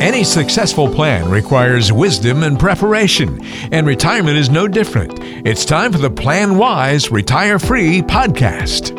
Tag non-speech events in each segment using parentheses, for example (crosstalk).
Any successful plan requires wisdom and preparation, and retirement is no different. It's time for the Plan Wise Retire Free podcast.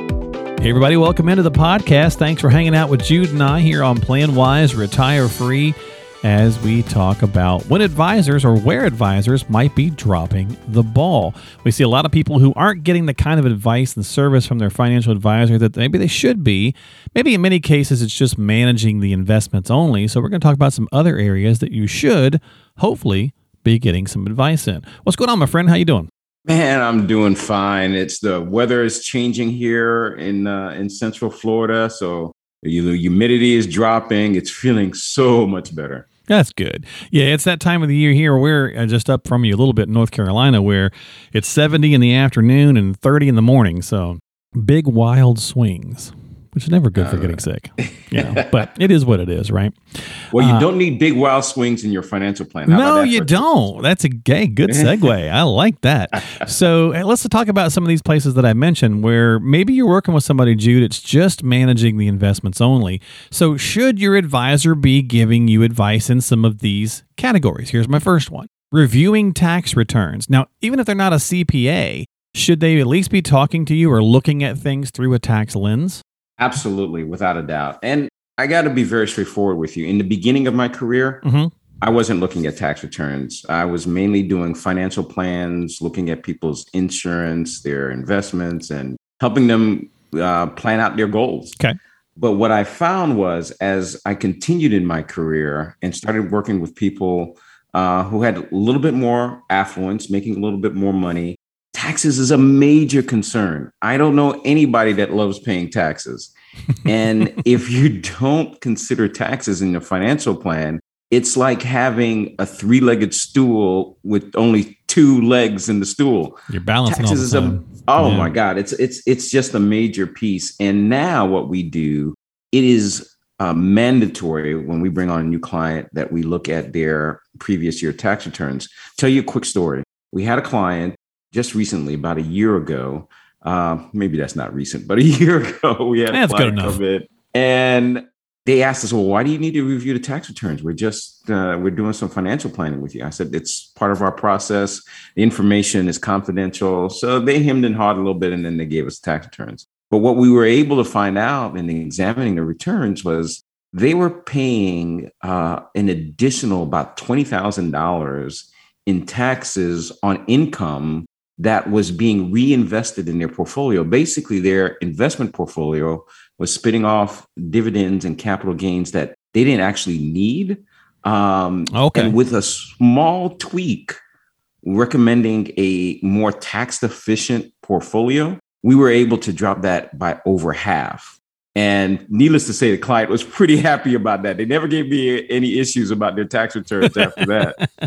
Hey, everybody, welcome into the podcast. Thanks for hanging out with Jude and I here on Plan Wise Retire Free as we talk about when advisors or where advisors might be dropping the ball. We see a lot of people who aren't getting the kind of advice and service from their financial advisor that maybe they should be. Maybe in many cases it's just managing the investments only. So we're going to talk about some other areas that you should hopefully be getting some advice in. What's going on, my friend? How you doing? Man, I'm doing fine. It's the weather is changing here in uh, in Central Florida, so the humidity is dropping. It's feeling so much better. That's good. Yeah, it's that time of the year here. We're uh, just up from you a little bit in North Carolina where it's 70 in the afternoon and 30 in the morning. So big wild swings which is never good for getting sick. (laughs) You know, but it is what it is, right? Well, you uh, don't need big wild swings in your financial plan. How no, you don't. That's a gay, good (laughs) segue. I like that. So let's talk about some of these places that I mentioned where maybe you're working with somebody, Jude. It's just managing the investments only. So should your advisor be giving you advice in some of these categories? Here's my first one: reviewing tax returns. Now, even if they're not a CPA, should they at least be talking to you or looking at things through a tax lens? Absolutely, without a doubt. And I got to be very straightforward with you. In the beginning of my career, mm-hmm. I wasn't looking at tax returns. I was mainly doing financial plans, looking at people's insurance, their investments, and helping them uh, plan out their goals. Okay. But what I found was as I continued in my career and started working with people uh, who had a little bit more affluence, making a little bit more money, taxes is a major concern. I don't know anybody that loves paying taxes. (laughs) and if you don't consider taxes in your financial plan, it's like having a three-legged stool with only two legs in the stool. You're balancing taxes time. A, oh yeah. my God, it's it's it's just a major piece. And now what we do, it is uh, mandatory when we bring on a new client that we look at their previous year tax returns. Tell you a quick story. We had a client just recently, about a year ago. Uh, maybe that's not recent, but a (laughs) year ago, we had that's good enough. and they asked us, "Well, why do you need to review the tax returns? We're just uh, we're doing some financial planning with you." I said, "It's part of our process. The information is confidential." So they hemmed and hawed a little bit, and then they gave us tax returns. But what we were able to find out in examining the returns was they were paying uh, an additional about twenty thousand dollars in taxes on income that was being reinvested in their portfolio. Basically, their investment portfolio was spitting off dividends and capital gains that they didn't actually need. Um, okay. And with a small tweak, recommending a more tax efficient portfolio, we were able to drop that by over half. And needless to say, the client was pretty (laughs) happy about that. They never gave me any issues about their tax returns after that. (laughs)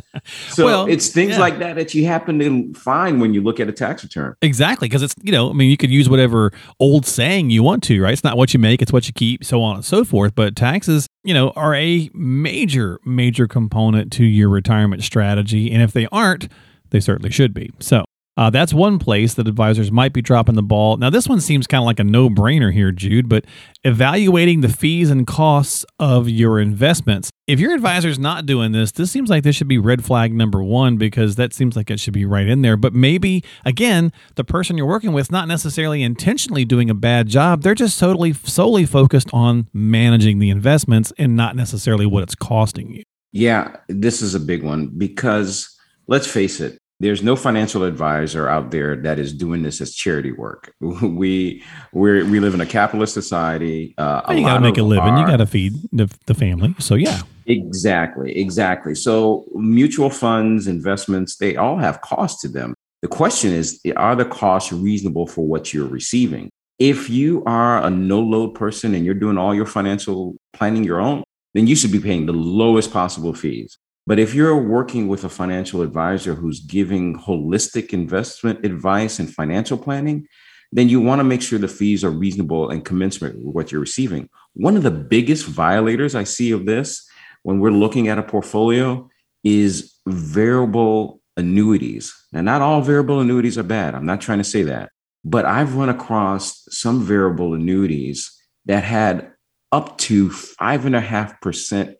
So well, it's things yeah. like that that you happen to find when you look at a tax return. Exactly. Because it's, you know, I mean, you could use whatever old saying you want to, right? It's not what you make, it's what you keep, so on and so forth. But taxes, you know, are a major, major component to your retirement strategy. And if they aren't, they certainly should be. So uh, that's one place that advisors might be dropping the ball. Now, this one seems kind of like a no brainer here, Jude, but evaluating the fees and costs of your investments. If your advisor's not doing this, this seems like this should be red flag number one because that seems like it should be right in there. But maybe, again, the person you're working with not necessarily intentionally doing a bad job. They're just totally solely focused on managing the investments and not necessarily what it's costing you. Yeah, this is a big one because let's face it, there's no financial advisor out there that is doing this as charity work. (laughs) We we we live in a capitalist society. Uh, you got to make a living. Our, you got to feed the, the family. So yeah, exactly, exactly. So mutual funds, investments, they all have costs to them. The question is, are the costs reasonable for what you're receiving? If you are a no load person and you're doing all your financial planning your own, then you should be paying the lowest possible fees. But if you're working with a financial advisor who's giving holistic investment advice and financial planning, then you want to make sure the fees are reasonable and commensurate with what you're receiving. One of the biggest violators I see of this when we're looking at a portfolio is variable annuities. Now, not all variable annuities are bad. I'm not trying to say that. But I've run across some variable annuities that had up to 5.5%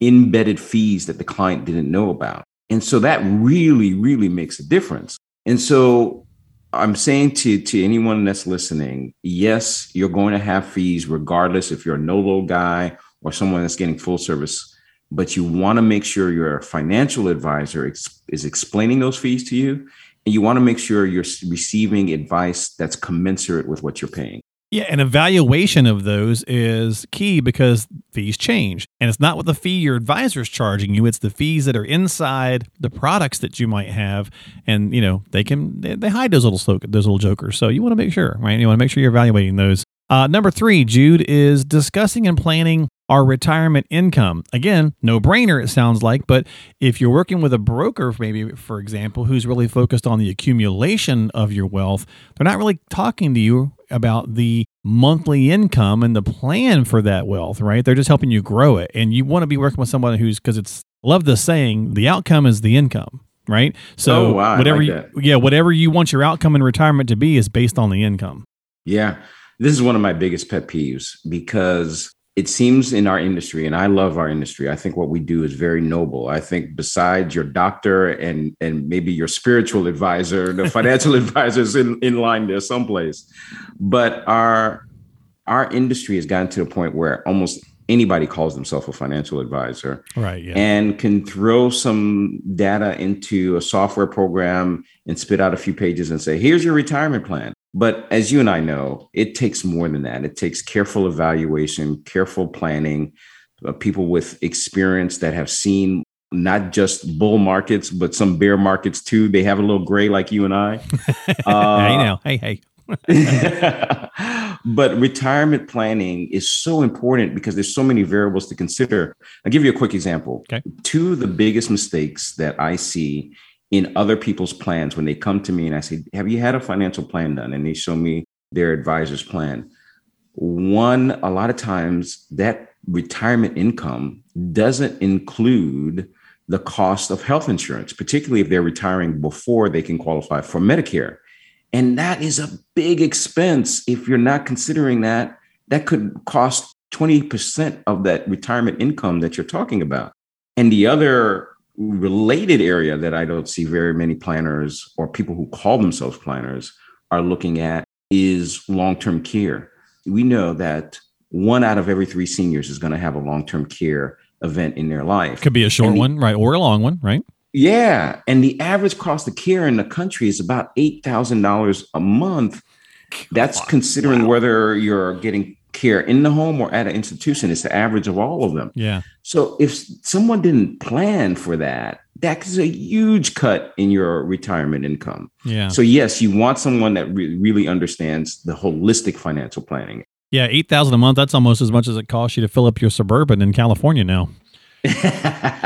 embedded fees that the client didn't know about. And so that really, really makes a difference. And so I'm saying to, to anyone that's listening, yes, you're going to have fees regardless if you're a no-load guy or someone that's getting full service, but you want to make sure your financial advisor ex- is explaining those fees to you. And you want to make sure you're receiving advice that's commensurate with what you're paying. Yeah, and evaluation of those is key because fees change. And it's not what the fee your advisor is charging you, it's the fees that are inside the products that you might have. And, you know, they can they, hide those little those little jokers. So you want to make sure, right? You want to make sure you're evaluating those. Uh, number three, Jude, is discussing and planning our retirement income. Again, no brainer, it sounds like, but if you're working with a broker, maybe for example, who's really focused on the accumulation of your wealth, they're not really talking to you about the monthly income and the plan for that wealth, right? They're just helping you grow it. And you want to be working with someone who's, because it's, love the saying, the outcome is the income. Right. So oh, wow, whatever like you, yeah, whatever you want your outcome in retirement to be is based on the income. Yeah. This is one of my biggest pet peeves because it seems in our industry, and I love our industry. I think what we do is very noble. I think besides your doctor and and maybe your spiritual advisor, the (laughs) financial advisors in, in line there someplace. But our our industry has gotten to the point where almost anybody calls themselves a financial advisor right yeah. and can throw some data into a software program and spit out a few pages and say here's your retirement plan but as you and I know, it takes more than that. It takes careful evaluation, careful planning, uh, people with experience that have seen not just bull markets, but some bear markets too. They have a little gray like you and I. (laughs) Uh, hey, now. Hey, hey. (laughs) but retirement planning is so important because there's so many variables to consider. I'll give you a quick example. Okay. Two of the biggest mistakes that I see in other people's plans when they come to me and I say, Have you had a financial plan done? And they show me their advisor's plan. One, a lot of times that retirement income doesn't include the cost of health insurance, particularly if they're retiring before they can qualify for Medicare. And that is a big expense. If you're not considering that, that could cost 20% of that retirement income that you're talking about. And the other related area that I don't see very many planners or people who call themselves planners are looking at is long term care. We know that one out of every three seniors is going to have a long term care event in their life. Could be a short the, one, right? Or a long one, right? Yeah. And the average cost of care in the country is about $8,000 a month. That's considering wow. whether you're getting care in the home or at an institution. It's the average of all of them. Yeah. So if someone didn't plan for that, that's a huge cut in your retirement income. Yeah. So yes, you want someone that re- really understands the holistic financial planning. Yeah, eight thousand a month. That's almost as much as it costs you to fill up your suburban in California now. You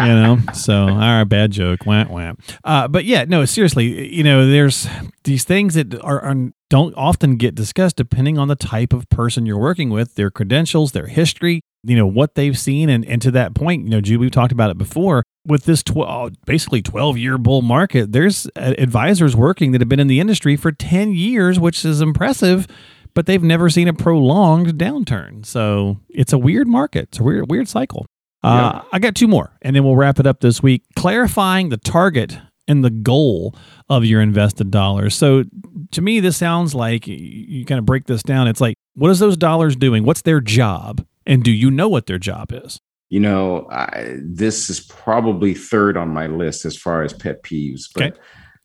know, so all right, bad joke. Wah, wah. Uh, but yeah, no, seriously, you know, there's these things that are, are don't often get discussed depending on the type of person you're working with, their credentials, their history, you know, what they've seen. And, and to that point, you know, Jude, we've talked about it before with this 12, basically 12 year bull market, there's advisors working that have been in the industry for 10 years, which is impressive, but they've never seen a prolonged downturn. So it's a weird market. It's a weird, weird cycle. Uh, I got two more, and then we'll wrap it up this week. Clarifying the target and the goal of your invested dollars. So to me, this sounds like you kind of break this down. It's like, what is those dollars doing? What's their job? And do you know what their job is? You know, I, this is probably third on my list as far as pet peeves. But okay.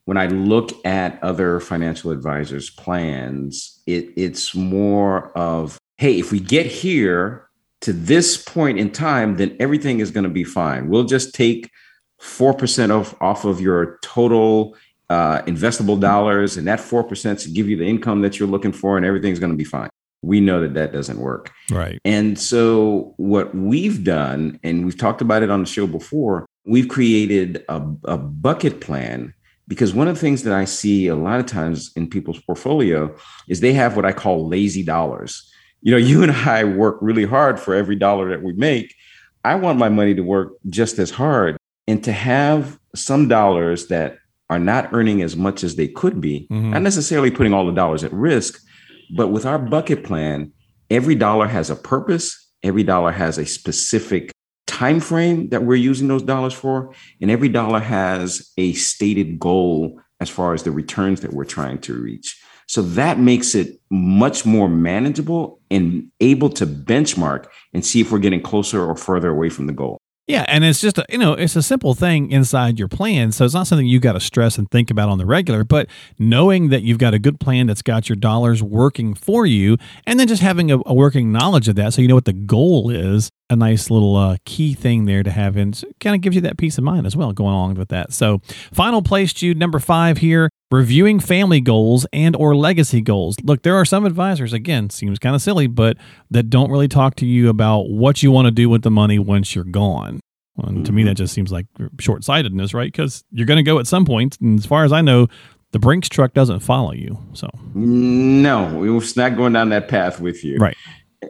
when I look at other financial advisors' plans, it, it's more of, hey, if we get here to this point in time, then everything is going to be fine. We'll just take 4% off, off of your total uh, investable dollars, and that 4% to give you the income that you're looking for, and everything's going to be fine. We know that that doesn't work. Right. And so, what we've done, and we've talked about it on the show before, we've created a, a bucket plan because one of the things that I see a lot of times in people's portfolio is they have what I call lazy dollars. You know, (laughs) you and I work really hard for every dollar that we make. I want my money to work just as hard and to have some dollars that are not earning as much as they could be, mm-hmm. not necessarily putting all the dollars at risk, but with our bucket plan, every dollar has a purpose, every dollar has a specific time frame that we're using those dollars for, and every dollar has a stated goal as far as the returns that we're trying to reach. So that makes it much more manageable and able to benchmark and see if we're getting closer or further away from the goal. Yeah, and it's just a, you know it's a simple thing inside your plan, so it's not something you got to stress and think about on the regular. But knowing that you've got a good plan that's got your dollars working for you, and then just having a, a working knowledge of that, so you know what the goal is, a nice little uh, key thing there to have, and kind of gives you that peace of mind as well going along with that. So, final place, Jude, number five here reviewing family goals and or legacy goals. Look there are some advisors again seems kind of silly but that don't really talk to you about what you want to do with the money once you're gone. And mm-hmm. to me that just seems like short-sightedness right? Because you're going to go at some point and as far as i know the brinks truck doesn't follow you so. No we're not going down that path with you. Right.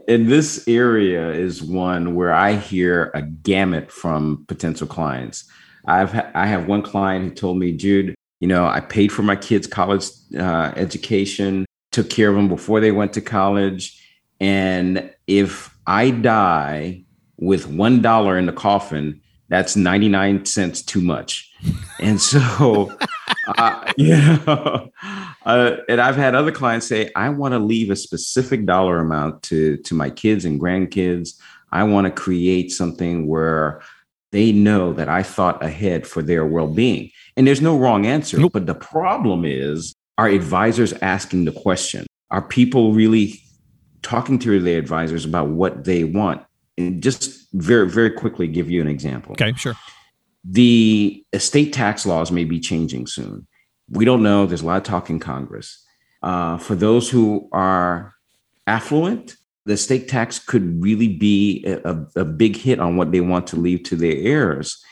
And this area is one where i hear a gamut from potential clients. I've i have one client who told me jude you know, I paid for my kids' college uh, education, took care of them before they went to college. And if I die with $1 in the coffin, that's 99 cents too much. And so, (laughs) uh, you know, uh, and I've had other clients say, I want to leave a specific dollar amount to, to my kids and grandkids. I want to create something where they know that I thought ahead for their well being. And there's no wrong answer. Nope. But the problem is, are advisors asking the question? Are people really talking to their advisors about what they want? And just very, very quickly give you an example. Okay, sure. The estate tax laws may be changing soon. We don't know. There's a lot of talk in Congress. Uh, for those who are affluent, the estate tax could really be a, a, big hit on what they want to leave to their heirs.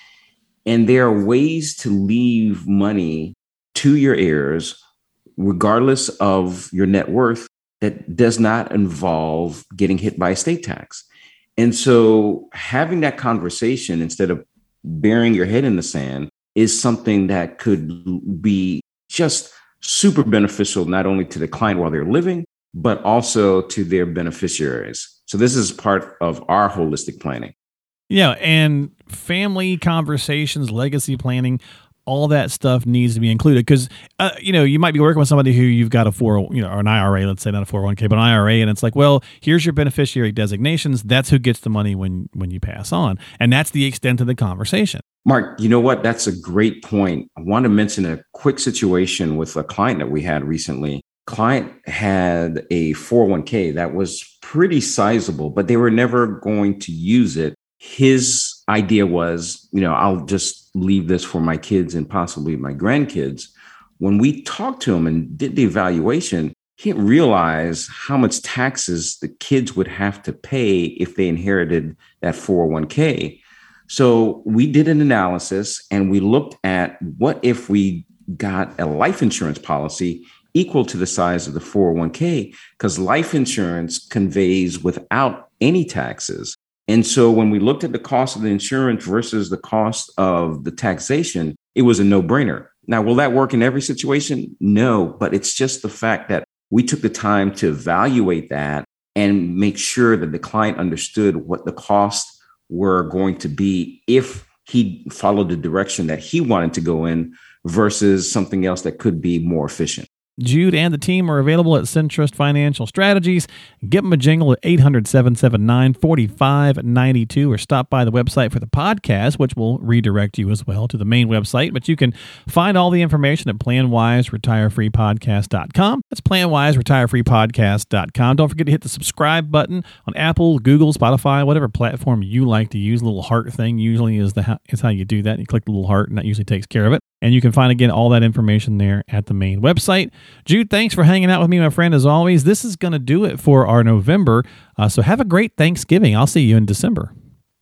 And there are ways to leave money to your heirs, regardless of your net worth, that does not involve getting hit by estate tax. And so having that conversation instead of burying your head in the sand is something that could be just super beneficial, not only to the client while they're living, but also to their beneficiaries. So this is part of our holistic planning. Yeah, and family conversations, legacy planning, all that stuff needs to be included. Because uh, you know you might be working with somebody who you've got a four you know or an IRA let's say not a 401k but an IRA and it's like well here's your beneficiary designations. That's who gets the money when when you pass on. And that's the extent of the conversation. Mark you know what? That's a great point. I want to mention a quick situation with a client that we had recently client had a 401k that was pretty sizable but they were never going to use it his idea was, you know, I'll just leave this for my kids and possibly my grandkids. When we talked to him and did the evaluation, he didn't realize how much taxes the kids would have to pay if they inherited that 401k. So we did an analysis and we looked at what if we got a life insurance policy equal to the size of the 401k, because life insurance conveys without any taxes. And so when we looked at the cost of the insurance versus the cost of the taxation, it was a no brainer. Now, will that work in every situation? No, but it's just the fact that we took the time to evaluate that and make sure that the client understood what the costs were going to be if he followed the direction that he wanted to go in versus something else that could be more efficient. Jude and the team are available at Centrust Financial Strategies. Give them a jingle at 800 779 4592 or stop by the website for the podcast, which will redirect you as well to the main website. But you can find all the information at planwiseretireFreePodcast.com. That's planwiseretireFreePodcast.com. Don't forget to hit the subscribe button on Apple, Google, Spotify, whatever platform you like to use. Little heart thing usually is, the, is how you do that. You click the little heart, and that usually takes care of it. And you can find again all that information there at the main website. Jude, thanks for hanging out with me, my friend, as always. This is going to do it for our November. Uh, so have a great Thanksgiving. I'll see you in December.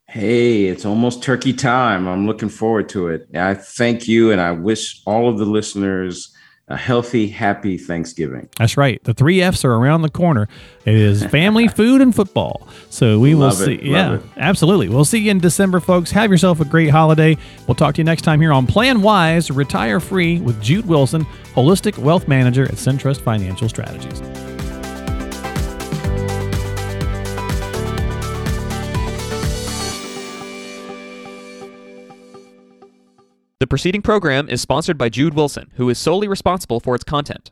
Hey, it's almost turkey time. I'm looking forward to it. I thank you and I wish all of the listeners a healthy, happy Thanksgiving. That's right. The three F's are around the corner. It is family, (laughs) food, and football. So we will see. yeah, absolutely. We'll see you in December, folks. Have yourself a great holiday. We'll talk to you next time here on Plan Wise, Retire Free with Jude Wilson, Holistic Wealth Manager at Centrust Financial Strategies. The preceding program is sponsored by Jude Wilson, who is solely responsible for its content.